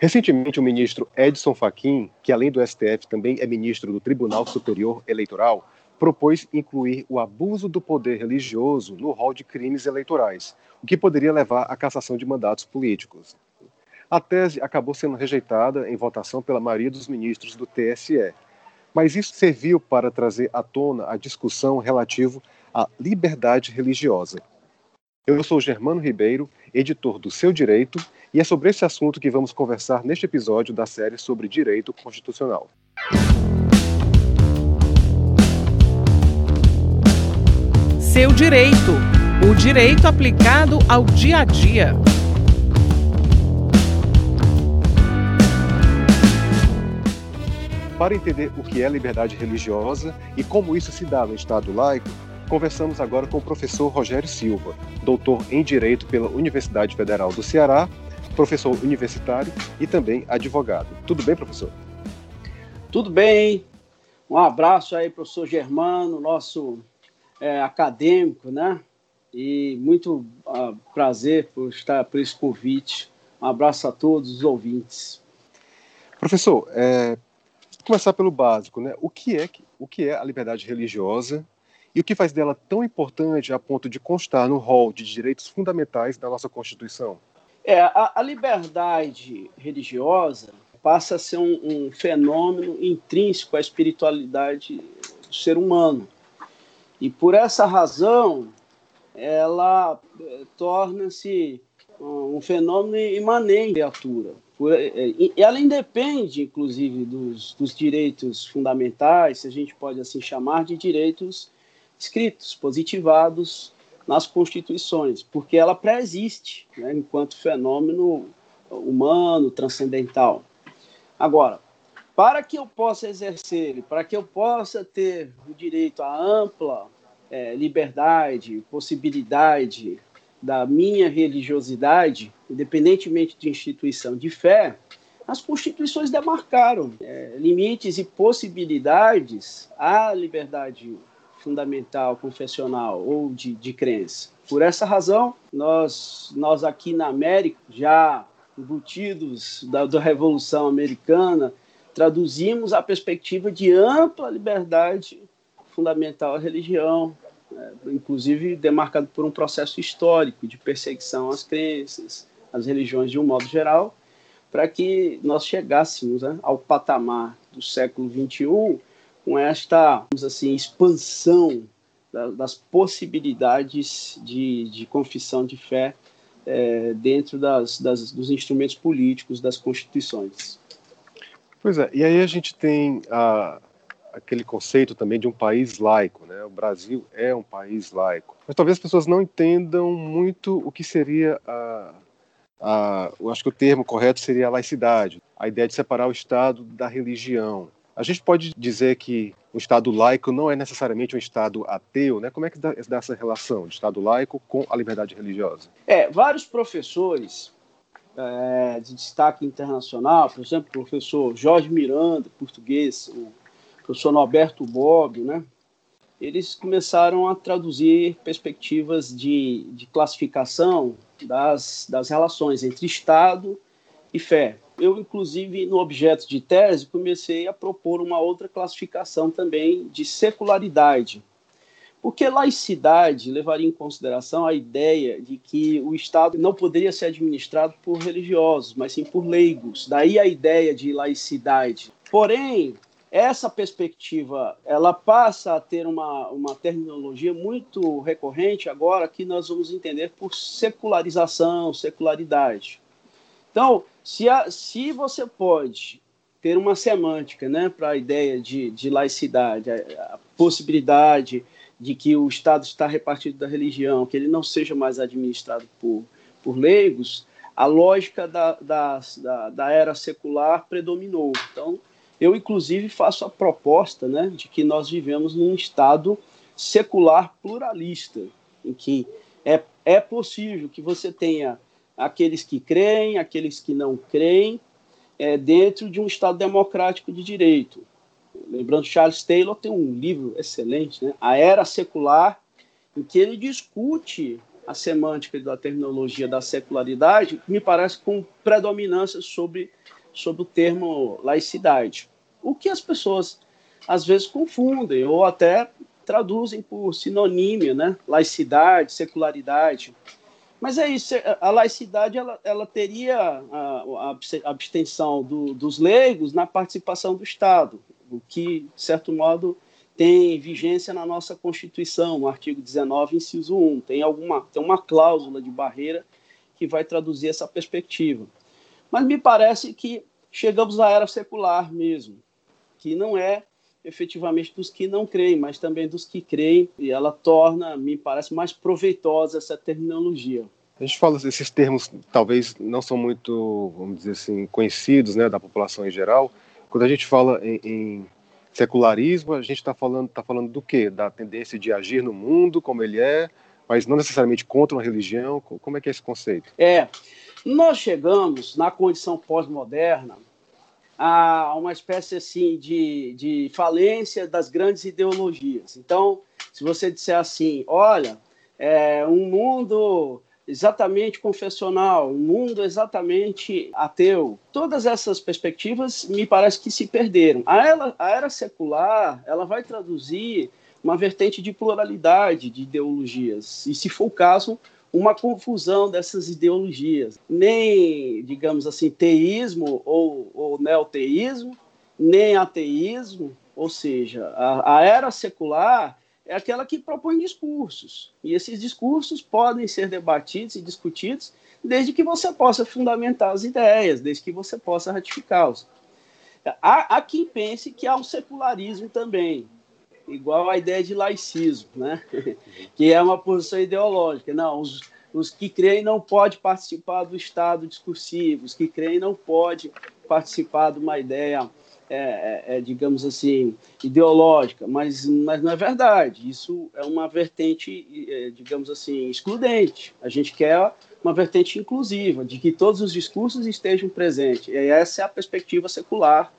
Recentemente, o ministro Edson Fachin, que além do STF também é ministro do Tribunal Superior Eleitoral, propôs incluir o abuso do poder religioso no rol de crimes eleitorais, o que poderia levar à cassação de mandatos políticos. A tese acabou sendo rejeitada em votação pela maioria dos ministros do TSE, mas isso serviu para trazer à tona a discussão relativo à liberdade religiosa. Eu sou Germano Ribeiro, editor do Seu Direito, e é sobre esse assunto que vamos conversar neste episódio da série sobre Direito Constitucional. Seu Direito o direito aplicado ao dia a dia. Para entender o que é liberdade religiosa e como isso se dá no Estado laico, conversamos agora com o professor Rogério Silva, doutor em Direito pela Universidade Federal do Ceará, professor universitário e também advogado. Tudo bem, professor? Tudo bem. Um abraço aí, professor Germano, nosso é, acadêmico, né? E muito uh, prazer por estar por esse convite. Um abraço a todos os ouvintes. Professor, é, começar pelo básico, né? O que é o que é a liberdade religiosa e o que faz dela tão importante a ponto de constar no rol de direitos fundamentais da nossa Constituição? É, a, a liberdade religiosa passa a ser um, um, fenômeno intrínseco à espiritualidade do ser humano. E por essa razão, ela eh, torna-se um fenômeno imanente à criatura. É, e ela independe, inclusive, dos, dos, direitos fundamentais, se a gente pode assim chamar, de direitos escritos, positivados nas constituições, porque ela pré-existe né, enquanto fenômeno humano, transcendental. Agora, para que eu possa exercer, para que eu possa ter o direito à ampla é, liberdade, possibilidade da minha religiosidade, independentemente de instituição de fé, as constituições demarcaram é, limites e possibilidades à liberdade fundamental, confessional ou de, de crença. Por essa razão, nós, nós aqui na América, já embutidos da, da Revolução Americana, traduzimos a perspectiva de ampla liberdade fundamental à religião, né, inclusive demarcado por um processo histórico de perseguição às crenças, às religiões de um modo geral, para que nós chegássemos né, ao patamar do século XXI com esta, assim, expansão da, das possibilidades de, de confissão de fé é, dentro das, das, dos instrumentos políticos das constituições. Pois é, e aí a gente tem a, aquele conceito também de um país laico, né? O Brasil é um país laico. Mas talvez as pessoas não entendam muito o que seria a, a eu acho que o termo correto seria a laicidade, a ideia de separar o Estado da religião. A gente pode dizer que o Estado laico não é necessariamente um Estado ateu, né? Como é que dá, essa relação de Estado laico com a liberdade religiosa? É, vários professores é, de destaque internacional, por exemplo, o professor Jorge Miranda, português, o professor Norberto Bobbio, né? Eles começaram a traduzir perspectivas de, de classificação das, das relações entre Estado e fé. Eu, inclusive, no objeto de tese, comecei a propor uma outra classificação também de secularidade. Porque laicidade levaria em consideração a ideia de que o Estado não poderia ser administrado por religiosos, mas sim por leigos. Daí a ideia de laicidade. Porém, essa perspectiva ela passa a ter uma, uma terminologia muito recorrente agora que nós vamos entender por secularização, secularidade. Então, se, a, se você pode ter uma semântica né, para a ideia de, de laicidade, a, a, possibilidade de que o Estado está repartido da religião, que ele não seja mais administrado por, por leigos, a lógica da, da, da, da era secular predominou. Então, eu, inclusive, faço a proposta né, de que nós vivemos num Estado secular pluralista, em que é, é possível que você tenha aqueles que creem, aqueles que não creem, é, dentro de um Estado democrático de direito. Lembrando, Charles Taylor tem um livro excelente, né, A Era Secular, em que ele discute a semântica da terminologia da secularidade, me parece com predominância sobre, sobre o termo laicidade. O que as pessoas às vezes confundem ou até traduzem por sinonímia, né? Laicidade, secularidade. Mas é isso, a laicidade ela, ela teria a, a abstenção do, dos leigos na participação do Estado, o que, de certo modo, tem vigência na nossa Constituição, no artigo 19, inciso 1. Tem, alguma, tem uma cláusula de barreira que vai traduzir essa perspectiva. Mas me parece que chegamos à era secular mesmo, que não é efetivamente dos que não creem, mas também dos que creem, e ela torna, me parece, mais proveitosa essa terminologia. A gente fala esses termos talvez não são muito, vamos dizer assim, conhecidos, né, da população em geral. Quando a gente fala em, em secularismo, a gente está falando, tá falando do quê? Da tendência de agir no mundo como ele é, mas não necessariamente contra uma religião. Como é que é esse conceito? É, nós chegamos na condição pós-moderna a uma espécie assim de, de falência das grandes ideologias. Então, se você disser assim, olha, é um mundo exatamente confessional, um mundo exatamente ateu, todas essas perspectivas me parece que se perderam. A era, a era secular, ela vai traduzir uma vertente de pluralidade de ideologias, e se for o caso, uma confusão dessas ideologias. Nem, digamos assim, teísmo ou, ou neoteísmo, nem ateísmo, ou seja, a, a era secular é aquela que propõe discursos. E esses discursos podem ser debatidos e discutidos desde que você possa fundamentar as ideias, desde que você possa ratificá-los. Há, há quem pense que há um secularismo também, igual a ideia de laicismo, né? que é uma posição ideológica. Não, os, os que creem não podem participar do Estado discursivo, os que creem não podem participar de uma ideia, é, é, é, digamos assim, ideológica, mas, mas não é verdade. Isso é uma vertente, é, digamos assim, excludente. A gente quer uma vertente inclusiva, de que todos os discursos estejam presentes. E essa é a perspectiva secular.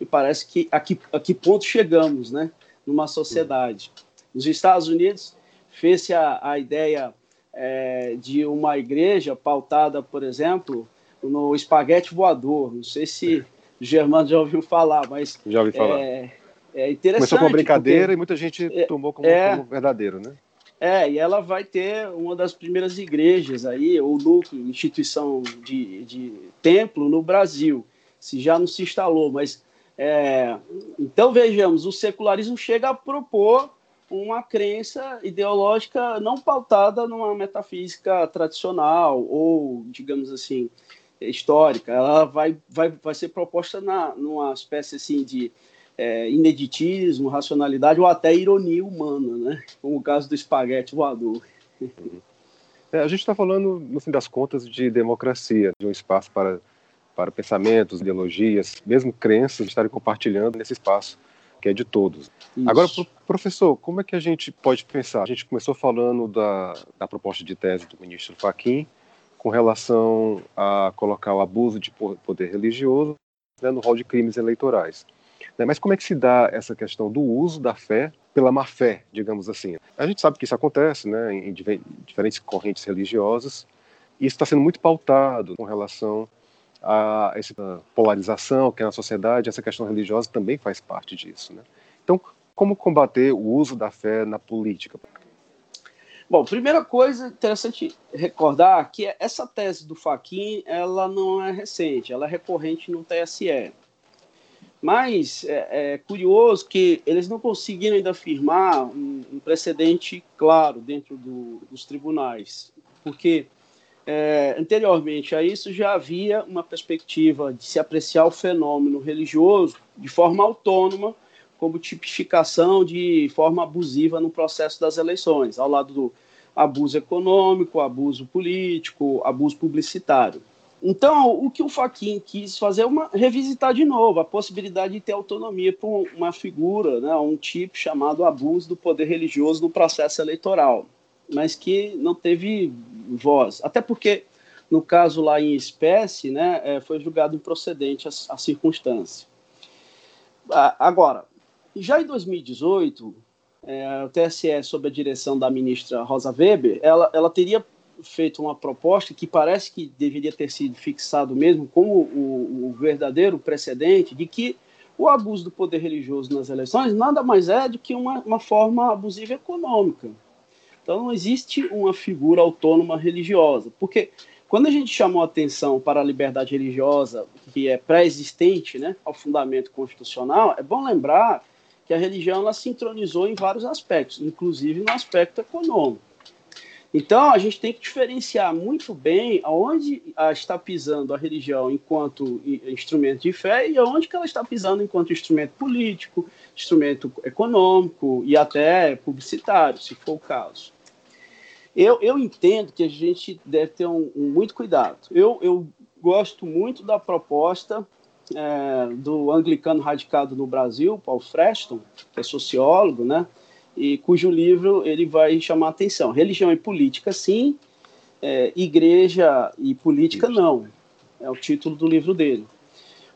E parece que a que, a que ponto chegamos, né? Numa sociedade. Nos Estados Unidos, fez-se a, a ideia é, de uma igreja pautada, por exemplo, no espaguete voador. Não sei se o Germano já ouviu falar, mas. Já ouvi falar. É, é interessante. Começou com uma brincadeira e muita gente é, tomou como, é, como, verdadeiro, né? É, e ela vai ter uma das primeiras igrejas aí, ou núcleo, instituição de, de templo no Brasil. Se já não se instalou, mas é, então, vejamos, o secularismo chega a propor uma crença ideológica não pautada numa metafísica tradicional ou, digamos assim, histórica. Ela vai, vai, vai ser proposta na, numa espécie assim de é, ineditismo, racionalidade ou até ironia humana, né? como o caso do espaguete voador. É, a gente está falando, no fim das contas, de democracia, de um espaço para para pensamentos, ideologias, mesmo crenças, estarem compartilhando nesse espaço que é de todos. Isso. Agora, professor, como é que a gente pode pensar? A gente começou falando da, da proposta de tese do ministro Fachin com relação a colocar o abuso de poder religioso né, no rol de crimes eleitorais. Né, mas como é que se dá essa questão do uso da fé pela má fé, digamos assim? A gente sabe que isso acontece né, em diferentes correntes religiosas, e isso está sendo muito pautado com relação a essa polarização que é na sociedade, essa questão religiosa também faz parte disso. Né? Então, como combater o uso da fé na política? Bom, primeira coisa interessante recordar que essa tese do Faquin ela não é recente, ela é recorrente no TSE. Mas é, é curioso que eles não conseguiram ainda afirmar um, um precedente claro dentro do, dos tribunais, porque é, anteriormente a isso já havia uma perspectiva de se apreciar o fenômeno religioso de forma autônoma, como tipificação de forma abusiva no processo das eleições, ao lado do abuso econômico, abuso político, abuso publicitário. Então, o que o Faquin quis fazer é uma, revisitar de novo a possibilidade de ter autonomia para uma figura, né, um tipo chamado abuso do poder religioso no processo eleitoral mas que não teve voz. Até porque, no caso lá em espécie, né, é, foi julgado improcedente a, a circunstância. Agora, já em 2018, é, o TSE, sob a direção da ministra Rosa Weber, ela, ela teria feito uma proposta que parece que deveria ter sido fixado mesmo como o, o verdadeiro precedente de que o abuso do poder religioso nas eleições nada mais é do que uma, uma forma abusiva econômica. Então não existe uma figura autônoma religiosa, porque quando a gente chamou atenção para a liberdade religiosa, que é pré-existente né, ao fundamento constitucional, é bom lembrar que a religião ela sincronizou em vários aspectos, inclusive no aspecto econômico. Então, a gente tem que diferenciar muito bem aonde está pisando a religião enquanto instrumento de fé e aonde que ela está pisando enquanto instrumento político, instrumento econômico e até publicitário, se for o caso. Eu, eu entendo que a gente deve ter um, um muito cuidado. Eu, eu gosto muito da proposta é, do anglicano radicado no Brasil, Paul Freston, que é sociólogo, né? E cujo livro ele vai chamar a atenção. Religião e política, sim. É, igreja e política, não. É o título do livro dele.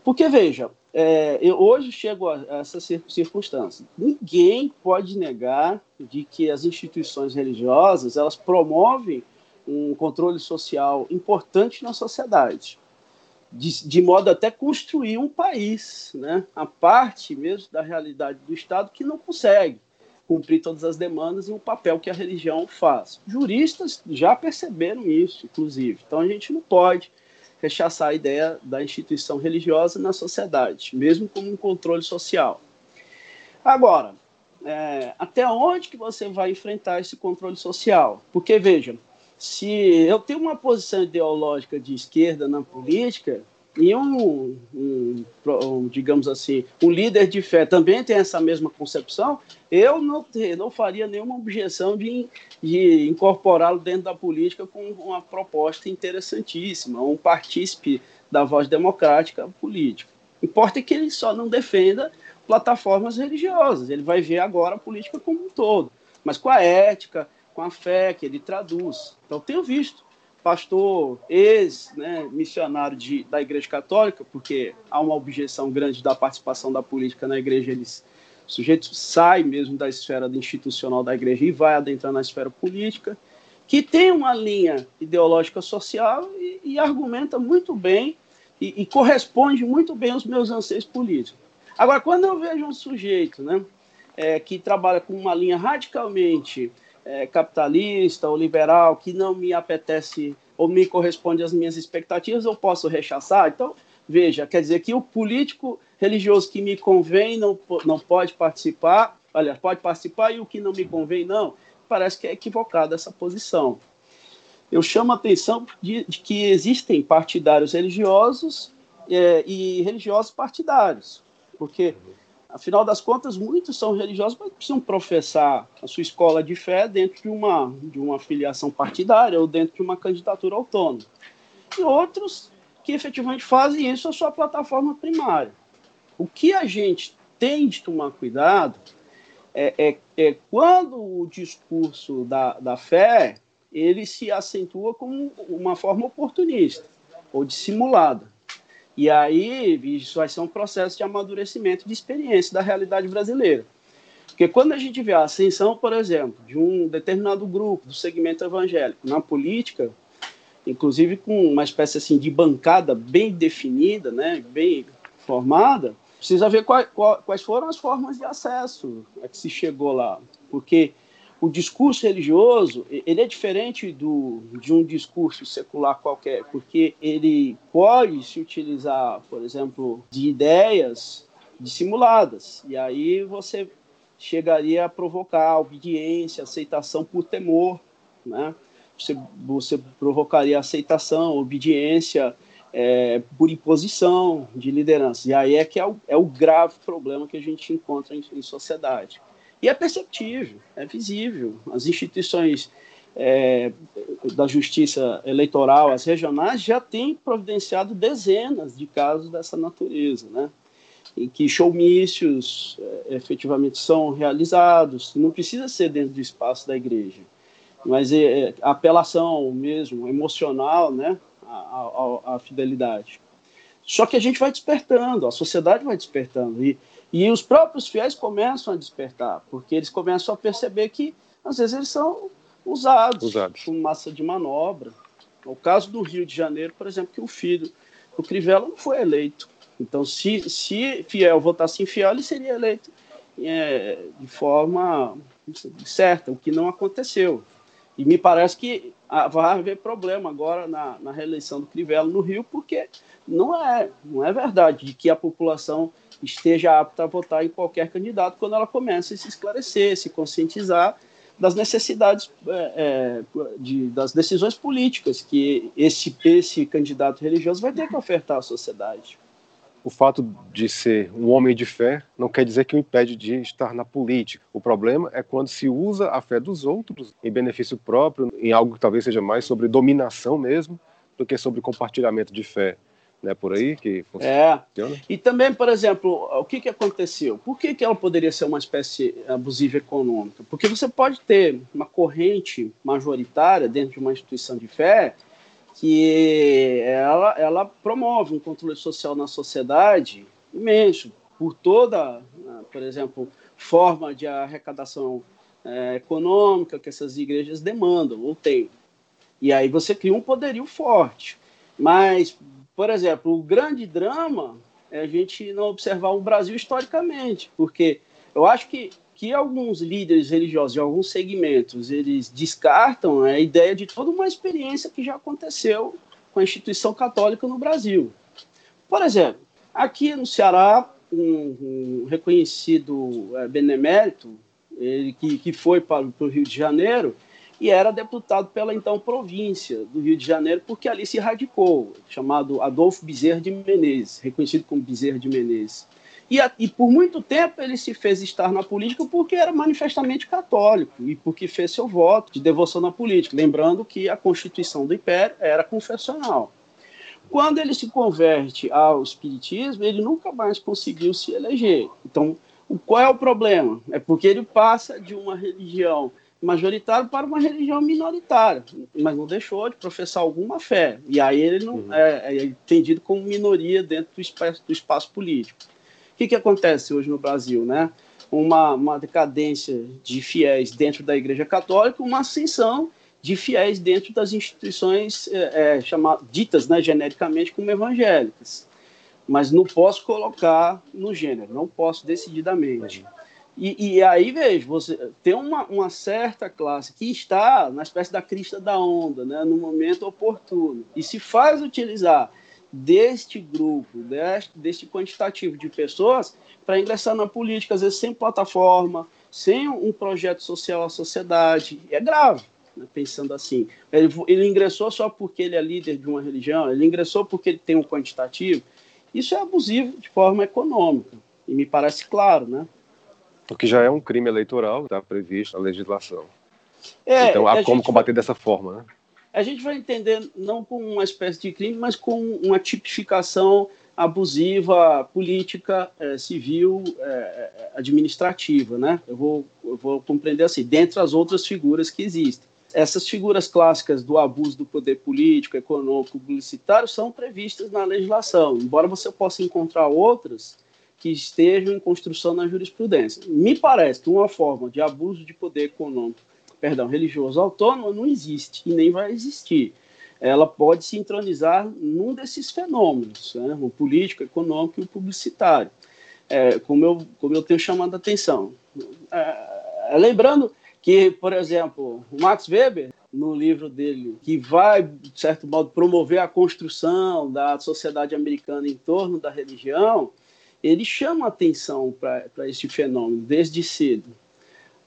Porque, veja, é, eu hoje chego a essa circunstância. Ninguém pode negar de que as instituições religiosas elas promovem um controle social importante na sociedade de, de, modo até construir um país, né? a parte mesmo da realidade do Estado que não consegue cumprir todas as demandas e o papel que a religião faz. Juristas já perceberam isso, inclusive. Então a gente não pode rechaçar a ideia da instituição religiosa na sociedade, mesmo como um controle social. Agora, é, até onde que você vai enfrentar esse controle social? Porque, veja, se eu tenho uma posição ideológica de esquerda na política e um, um, um, digamos assim, um líder de fé também tem essa mesma concepção, eu não, não faria nenhuma objeção de, de incorporá-lo dentro da política com uma proposta interessantíssima, um partícipe da voz democrática política. Importa que ele só não defenda plataformas religiosas, ele vai ver agora a política como um todo, mas com a ética, com a fé que ele traduz. Então, tenho visto pastor ex-missionário né, da Igreja Católica, porque há uma objeção grande da participação da política na Igreja, eles, o sujeito sai mesmo da esfera institucional da Igreja e vai adentrar na esfera política, que tem uma linha ideológica social e, e argumenta muito bem e, e, corresponde muito bem aos meus anseios políticos. Agora, quando eu vejo um sujeito né, é, que trabalha com uma linha radicalmente é, capitalista ou liberal que não me apetece ou me corresponde às minhas expectativas, eu posso rechaçar. Então, veja, quer dizer que o político religioso que me convém não, não pode participar, aliás, pode participar e o que não me convém não. Parece que é equivocada essa posição. Eu chamo a atenção de, de que existem partidários religiosos é, e religiosos partidários, porque Afinal das contas, muitos são religiosos, mas precisam professar a sua escola de fé dentro de uma, de uma filiação partidária ou dentro de uma candidatura autônoma. E outros que efetivamente fazem isso a sua plataforma primária. O que a gente tem de tomar cuidado é, é, é quando o discurso da, da fé ele se acentua como uma forma oportunista ou dissimulada. E aí isso vai ser um processo de amadurecimento de experiência da realidade brasileira. Porque quando a gente vê a ascensão, por exemplo, de um determinado grupo do segmento evangélico na política, inclusive com uma espécie assim de bancada bem definida, né, bem formada, precisa ver quais, quais foram as formas de acesso a que se chegou lá. Porque o discurso religioso ele é diferente do, de um discurso secular qualquer, porque ele pode se utilizar, por exemplo, de ideias dissimuladas. E aí você chegaria a provocar obediência, aceitação por temor, né? Você, você provocaria aceitação, obediência é, por imposição de liderança. E aí é que é o, é o grave problema que a gente encontra em, em sociedade. E é perceptível, é visível. As instituições é, da justiça eleitoral, as regionais, já têm providenciado dezenas de casos dessa natureza, né? em que showmícios é, efetivamente são realizados, não precisa ser dentro do espaço da igreja, mas é, é apelação mesmo emocional né, à, à fidelidade. Só que a gente vai despertando, a sociedade vai despertando, e E os próprios fiéis começam a despertar, porque eles começam a perceber que, às vezes, eles são usados, usados. como massa de manobra. O caso do Rio de Janeiro, por exemplo, que o filho do Crivella não foi eleito. Então, se, se fiel votasse infiel, ele seria eleito é, de forma certa, o que não aconteceu. E me parece que vai haver problema agora na, na reeleição do Crivella no Rio, porque não é, não é verdade de que a população esteja apta a votar em qualquer candidato quando ela começa a se esclarecer, se conscientizar das necessidades é, é, de, das decisões políticas que esse, esse candidato religioso vai ter que ofertar à sociedade. O fato de ser um homem de fé não quer dizer que o impede de estar na política. O problema é quando se usa a fé dos outros em benefício próprio, em algo que talvez seja mais sobre dominação mesmo, do que sobre compartilhamento de fé né, por aí que funciona. É. E também, por exemplo, o que, que aconteceu? Por que, que ela poderia ser uma espécie abusiva econômica? Porque você pode ter uma corrente majoritária dentro de uma instituição de fé que ela, ela promove um controle social na sociedade imenso, por toda, né, por exemplo, forma de arrecadação é, econômica que essas igrejas demandam ou têm. E aí você cria um poderio forte. Mas por exemplo, o grande drama é a gente não observar o Brasil historicamente, porque eu acho que, que alguns líderes religiosos de alguns segmentos eles descartam a ideia de toda uma experiência que já aconteceu com a instituição católica no Brasil. Por exemplo, aqui no Ceará, um, um reconhecido é, benemérito, ele que, que foi para, para o Rio de Janeiro, e era deputado pela então província do Rio de Janeiro, porque ali se radicou, chamado Adolfo Bezerra de Menezes, reconhecido como Bezerra de Menezes. E, e, por muito tempo ele se fez estar na política porque era manifestamente católico e porque fez seu voto de devoção na política, lembrando que a Constituição do Império era confessional. Quando ele se converte ao Espiritismo, ele nunca mais conseguiu se eleger. Então, qual é o problema? É porque ele passa de uma religião majoritário para uma religião minoritária, mas não deixou de professar alguma fé. E aí ele não uhum. é, é, entendido como minoria dentro do espaço, do espaço político. O que, que acontece hoje no Brasil, né? Uma, uma decadência de fiéis dentro da Igreja Católica, uma ascensão de fiéis dentro das instituições é, é, chamadas, ditas né, genericamente como evangélicas. Mas não posso colocar no gênero, não posso decididamente. E, e, aí, veja, você tem uma, uma, certa classe que está na espécie da crista da onda, né, no momento oportuno, e se faz utilizar deste grupo, deste, deste quantitativo de pessoas, para ingressar na política, às vezes sem plataforma, sem um projeto social à sociedade. É grave, né, pensando assim. Ele, ele ingressou só porque ele é líder de uma religião, ele ingressou porque ele tem um quantitativo. Isso é abusivo de forma econômica, e me parece claro, né? O que já é um crime eleitoral, está previsto na legislação. É, então há como combater vai, dessa forma, né? A gente vai entender não como uma espécie de crime, mas como uma tipificação abusiva política, é, civil, é, administrativa, né? Eu vou, eu vou compreender assim, dentre as outras figuras que existem. Essas figuras clássicas do abuso do poder político, econômico, publicitário são previstas na legislação, embora você possa encontrar outras que estejam em construção na jurisprudência. Me parece que uma forma de abuso de poder econômico, perdão, religioso autônomo não existe e nem vai existir. Ela pode se entronizar num desses fenômenos, né, o político, econômico e o publicitário, é, como, eu, como eu tenho chamado a atenção. É, lembrando que, por exemplo, o Max Weber, no livro dele, que vai, de certo modo, promover a construção da sociedade americana em torno da religião, ele chama atenção para esse fenômeno desde cedo.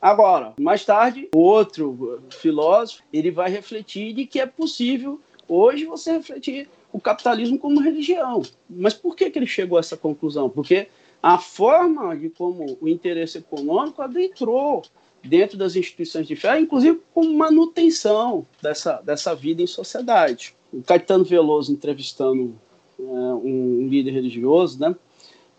Agora, mais tarde, outro filósofo ele vai refletir de que é possível hoje você refletir o capitalismo como religião. Mas por que, que ele chegou a essa conclusão? Porque a forma de como o interesse econômico adentrou dentro das instituições de fé, inclusive como manutenção dessa, dessa vida em sociedade. O Caetano Veloso entrevistando é, um líder religioso, né?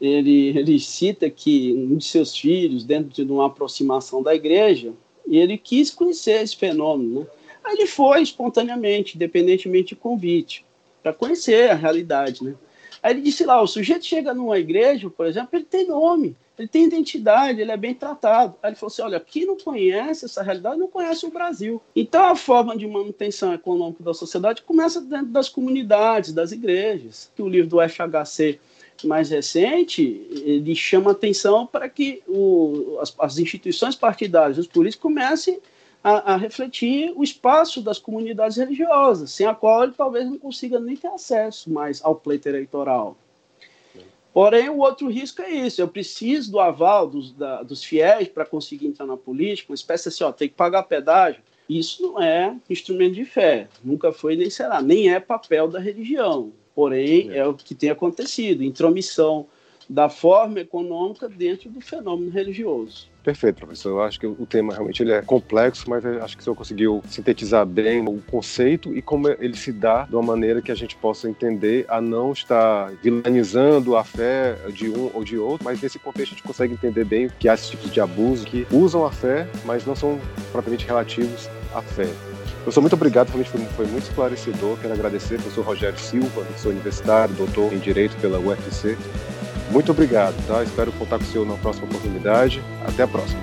Ele, ele cita que um de seus filhos, dentro de uma aproximação da igreja, ele quis conhecer esse fenômeno. Né? Aí ele foi espontaneamente, independentemente de convite, para conhecer a realidade. Né? Aí ele disse lá, o sujeito chega numa igreja, por exemplo, ele tem nome, ele tem identidade, ele é bem tratado. Aí ele falou assim, olha, quem não conhece essa realidade não conhece o Brasil. Então a forma de manutenção econômica da sociedade começa dentro das comunidades, das igrejas. O livro do FHC mais recente, ele chama atenção para que o, as, as, instituições partidárias, os políticos comecem a, a, refletir o espaço das comunidades religiosas, sem a qual ele talvez não consiga nem ter acesso mais ao pleito eleitoral. Porém, o outro risco é isso: eu preciso do aval dos, da, dos fiéis para conseguir entrar na política, uma espécie assim, ó, tem que pagar pedágio. Isso não é instrumento de fé, nunca foi nem será, nem é papel da religião. Porém, é, é o que tem acontecido intromissão da forma econômica dentro do fenômeno religioso. Perfeito, professor. Eu acho que o tema realmente ele é complexo, mas acho que o senhor conseguiu sintetizar bem o conceito e como ele se dá de uma maneira que a gente possa entender a não estar vilanizando a fé de um ou de outro, mas nesse contexto a gente consegue entender bem que há esses tipos de abuso que usam a fé, mas não são propriamente relativos à fé. Professor, muito obrigado, realmente foi, foi muito esclarecedor. Quero agradecer ao professor Rogério Silva, professor universitário, doutor em Direito pela UFC. Muito obrigado, tá? Espero contar com o senhor na próxima oportunidade. Até a próxima.